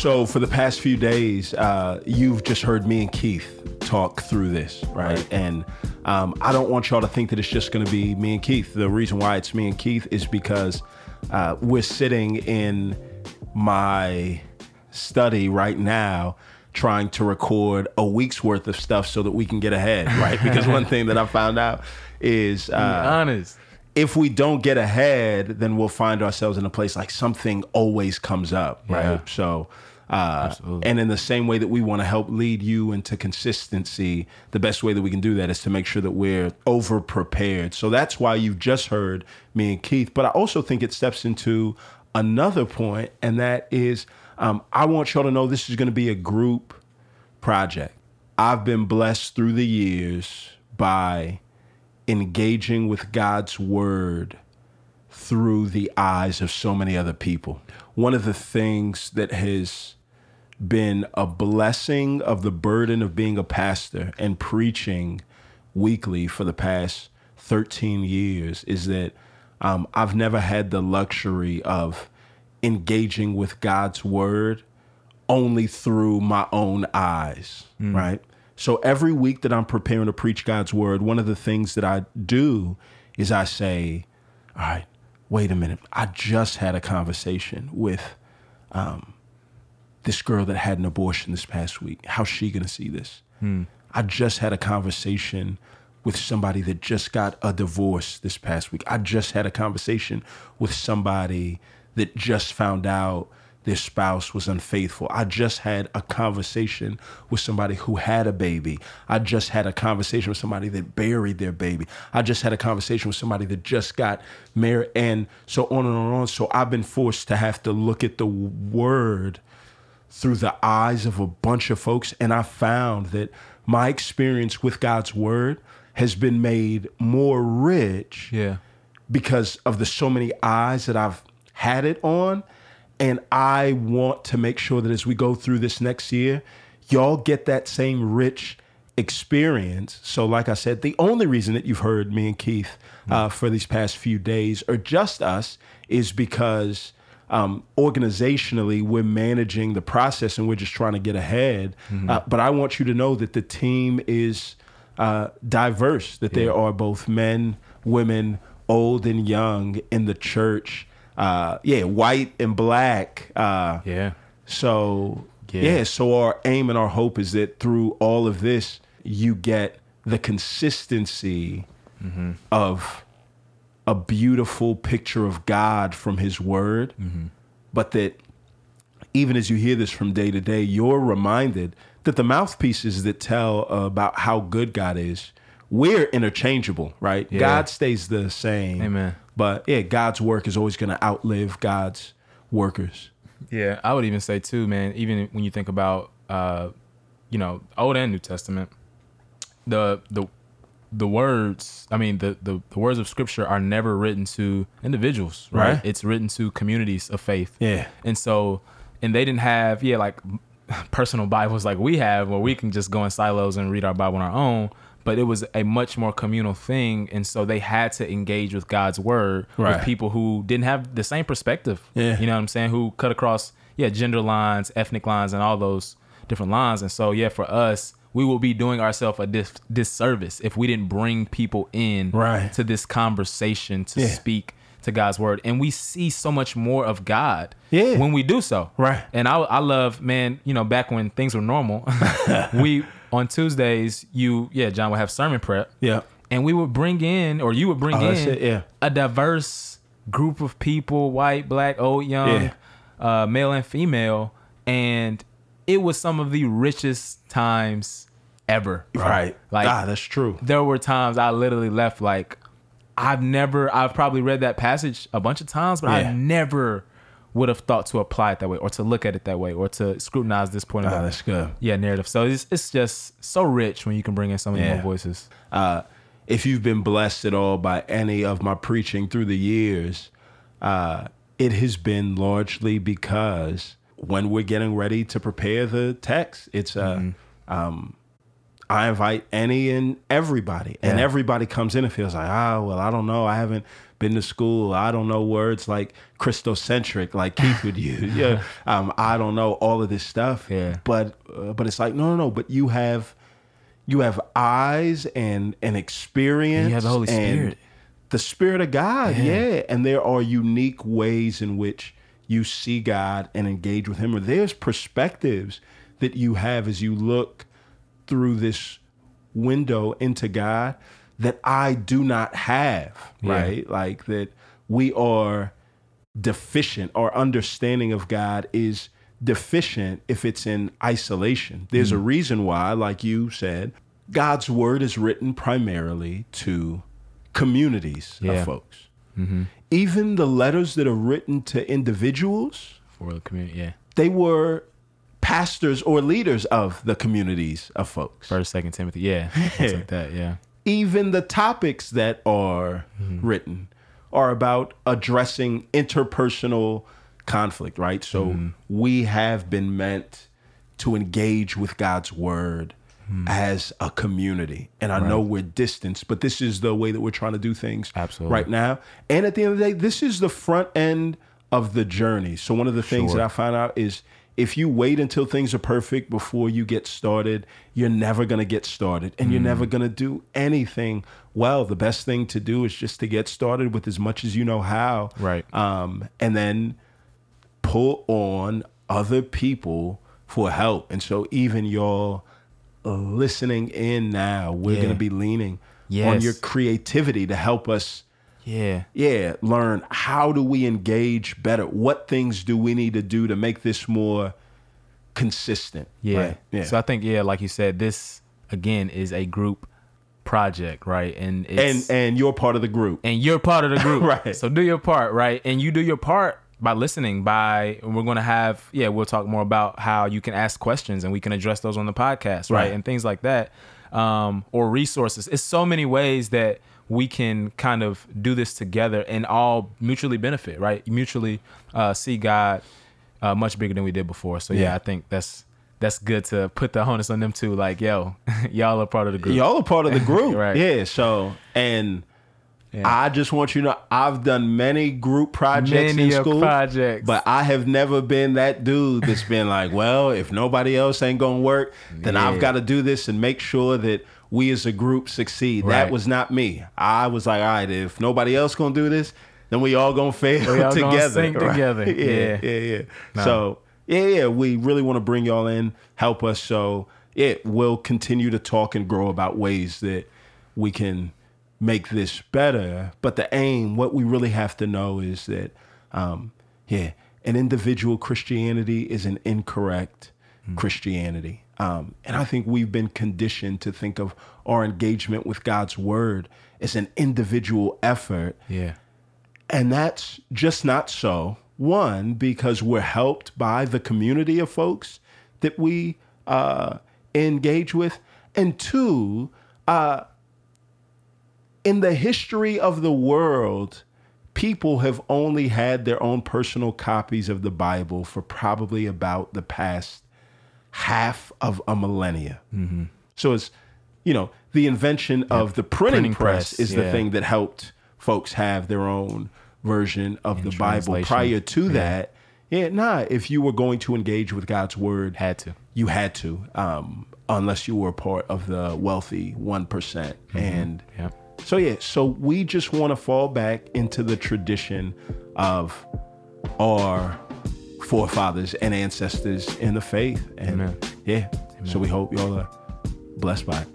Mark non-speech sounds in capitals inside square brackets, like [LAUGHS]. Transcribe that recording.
So for the past few days, uh, you've just heard me and Keith talk through this, right? right. And um, I don't want y'all to think that it's just going to be me and Keith. The reason why it's me and Keith is because uh, we're sitting in my study right now trying to record a week's worth of stuff so that we can get ahead, right? Because one [LAUGHS] thing that I found out is uh, honest. If we don't get ahead, then we'll find ourselves in a place like something always comes up, right? Yeah. So, uh, and in the same way that we want to help lead you into consistency, the best way that we can do that is to make sure that we're over prepared. So that's why you've just heard me and Keith. But I also think it steps into another point, and that is um, I want y'all to know this is going to be a group project. I've been blessed through the years by engaging with God's word through the eyes of so many other people. One of the things that has been a blessing of the burden of being a pastor and preaching weekly for the past 13 years is that um, I've never had the luxury of engaging with God's word only through my own eyes, mm. right? So every week that I'm preparing to preach God's word, one of the things that I do is I say, all right, wait a minute. I just had a conversation with um, this girl that had an abortion this past week. How's she going to see this? Hmm. I just had a conversation with somebody that just got a divorce this past week. I just had a conversation with somebody that just found out their spouse was unfaithful. I just had a conversation with somebody who had a baby. I just had a conversation with somebody that buried their baby. I just had a conversation with somebody that just got married, and so on and on. and on. So I've been forced to have to look at the word through the eyes of a bunch of folks, and I found that my experience with God's word has been made more rich. Yeah. Because of the so many eyes that I've had it on. And I want to make sure that as we go through this next year, y'all get that same rich experience. So, like I said, the only reason that you've heard me and Keith uh, mm. for these past few days, or just us, is because um, organizationally we're managing the process and we're just trying to get ahead. Mm-hmm. Uh, but I want you to know that the team is uh, diverse, that yeah. there are both men, women, old and young in the church uh, yeah, white and black. Uh, yeah. So yeah. yeah, so our aim and our hope is that through all of this, you get the consistency mm-hmm. of a beautiful picture of God from His Word, mm-hmm. but that even as you hear this from day to day, you're reminded that the mouthpieces that tell about how good God is, we're interchangeable, right? Yeah. God stays the same. Amen. But yeah, God's work is always going to outlive God's workers. Yeah, I would even say too, man. Even when you think about, uh, you know, Old and New Testament, the the the words, I mean, the, the the words of Scripture are never written to individuals, right? right? It's written to communities of faith. Yeah, and so, and they didn't have, yeah, like [LAUGHS] personal Bibles like we have, where we can just go in silos and read our Bible on our own but it was a much more communal thing and so they had to engage with god's word right. with people who didn't have the same perspective yeah. you know what i'm saying who cut across yeah gender lines ethnic lines and all those different lines and so yeah for us we will be doing ourselves a dis- disservice if we didn't bring people in right. to this conversation to yeah. speak to God's word, and we see so much more of God yeah. when we do so. Right. And I, I love, man, you know, back when things were normal, [LAUGHS] we on Tuesdays, you yeah, John would have sermon prep. Yeah. And we would bring in, or you would bring oh, in, it, yeah. a diverse group of people, white, black, old, young, yeah. uh, male and female, and it was some of the richest times ever. Right. Like ah, that's true. There were times I literally left like I've never I've probably read that passage a bunch of times, but yeah. I've never would have thought to apply it that way or to look at it that way or to scrutinize this point of oh, that's good. Yeah, narrative. So it's it's just so rich when you can bring in so many yeah. more voices. Uh, if you've been blessed at all by any of my preaching through the years, uh, it has been largely because when we're getting ready to prepare the text, it's uh, mm-hmm. um, I invite any and everybody, and Yeah. everybody comes in and feels like, ah, well, I don't know, I haven't been to school, I don't know words like Christocentric, like Keith would [LAUGHS] use. Yeah, um, I don't know all of this stuff. Yeah. but uh, but it's like, no, no, no, but you have you have eyes and and experience. You have the Holy and Spirit. the Spirit of God, Yeah. yeah. And there are unique ways in which you see God and engage with Him, or there's perspectives that you have as you look through this window into God that I do not have, Yeah. right? Like that we are deficient. Our understanding of God is deficient if it's in isolation. There's a Mm. reason why, like you said, God's word is written primarily to communities Yeah. of folks. Even the letters that are written to individuals, for the community. Yeah, they were pastors or leaders of the communities of folks. First, Second Timothy. Yeah, [LAUGHS] things like that. Yeah, even the topics that are mm-hmm. written are about addressing interpersonal conflict, right? So mm-hmm. we have been meant to engage with God's word hmm. as a community. And I know we're distanced, but this is the way that we're trying to do things Absolutely. right now. And at the end of the day, this is the front end of the journey. So one of the things Sure. that I find out is if you wait until things are perfect before you get started, you're never going to get started and you're Mm. never going to do anything well. The best thing to do is just to get started with as much as you know how. Right. Um, and then pull on other people for help. And so even y'all listening in now, we're Yeah. going to be leaning on your creativity to help us yeah, yeah, learn how do we engage better? What things do we need to do to make this more consistent? yeah. right? yeah. So I think yeah, like you said, this again is a group project, right? And and and you're part of the group. and you're part of the group, [LAUGHS] Right. So do your part, right? And you do your part by listening. By and we're gonna have yeah, we'll talk more about how you can ask questions and we can address those on the podcast, right? Right. And things like that, um, or resources. It's so many ways that we can kind of do this together and all mutually benefit, right? Mutually uh, see God uh, much bigger than we did before. So yeah, Yeah. I think that's that's good to put the onus on them too. Like yo, [LAUGHS] y'all are part of the group. Y'all are part of the group. [LAUGHS] Right. Yeah. So and I just want you to know I've done many group projects Many in school. projects. But I have never been that dude that's been like, well, if nobody else ain't gonna work, then Yeah. I've got to do this and make sure that we as a group succeed. Right. That was not me. I was like, all right, if nobody else gonna do this, then we all gonna fail We all [LAUGHS] gonna together. sing together. [LAUGHS] yeah, Yeah. yeah, yeah. So yeah, yeah, we really want to bring y'all in, help us. So yeah, we'll continue to talk and grow about ways that we can make this better. But the aim, what we really have to know is that, um, yeah, an individual Christianity is an incorrect Christianity. Um, and I think we've been conditioned to think of our engagement with God's word as an individual effort. yeah. And that's just not so. One, because we're helped by the community of folks that we uh, engage with. And two, uh, in the history of the world, people have only had their own personal copies of the Bible for probably about the past half of a millennia. So it's, you know, the invention of the printing, Printing press, press, is the thing that helped folks have their own version of the Bible. Prior to that, yeah, nah, if you were going to engage with God's word, Had to. you had to, um, unless you were part of the wealthy 1%. And Yeah. so, yeah, so we just want to fall back into the tradition of our forefathers and ancestors in the faith. And Amen. yeah, so we hope y'all are blessed by it.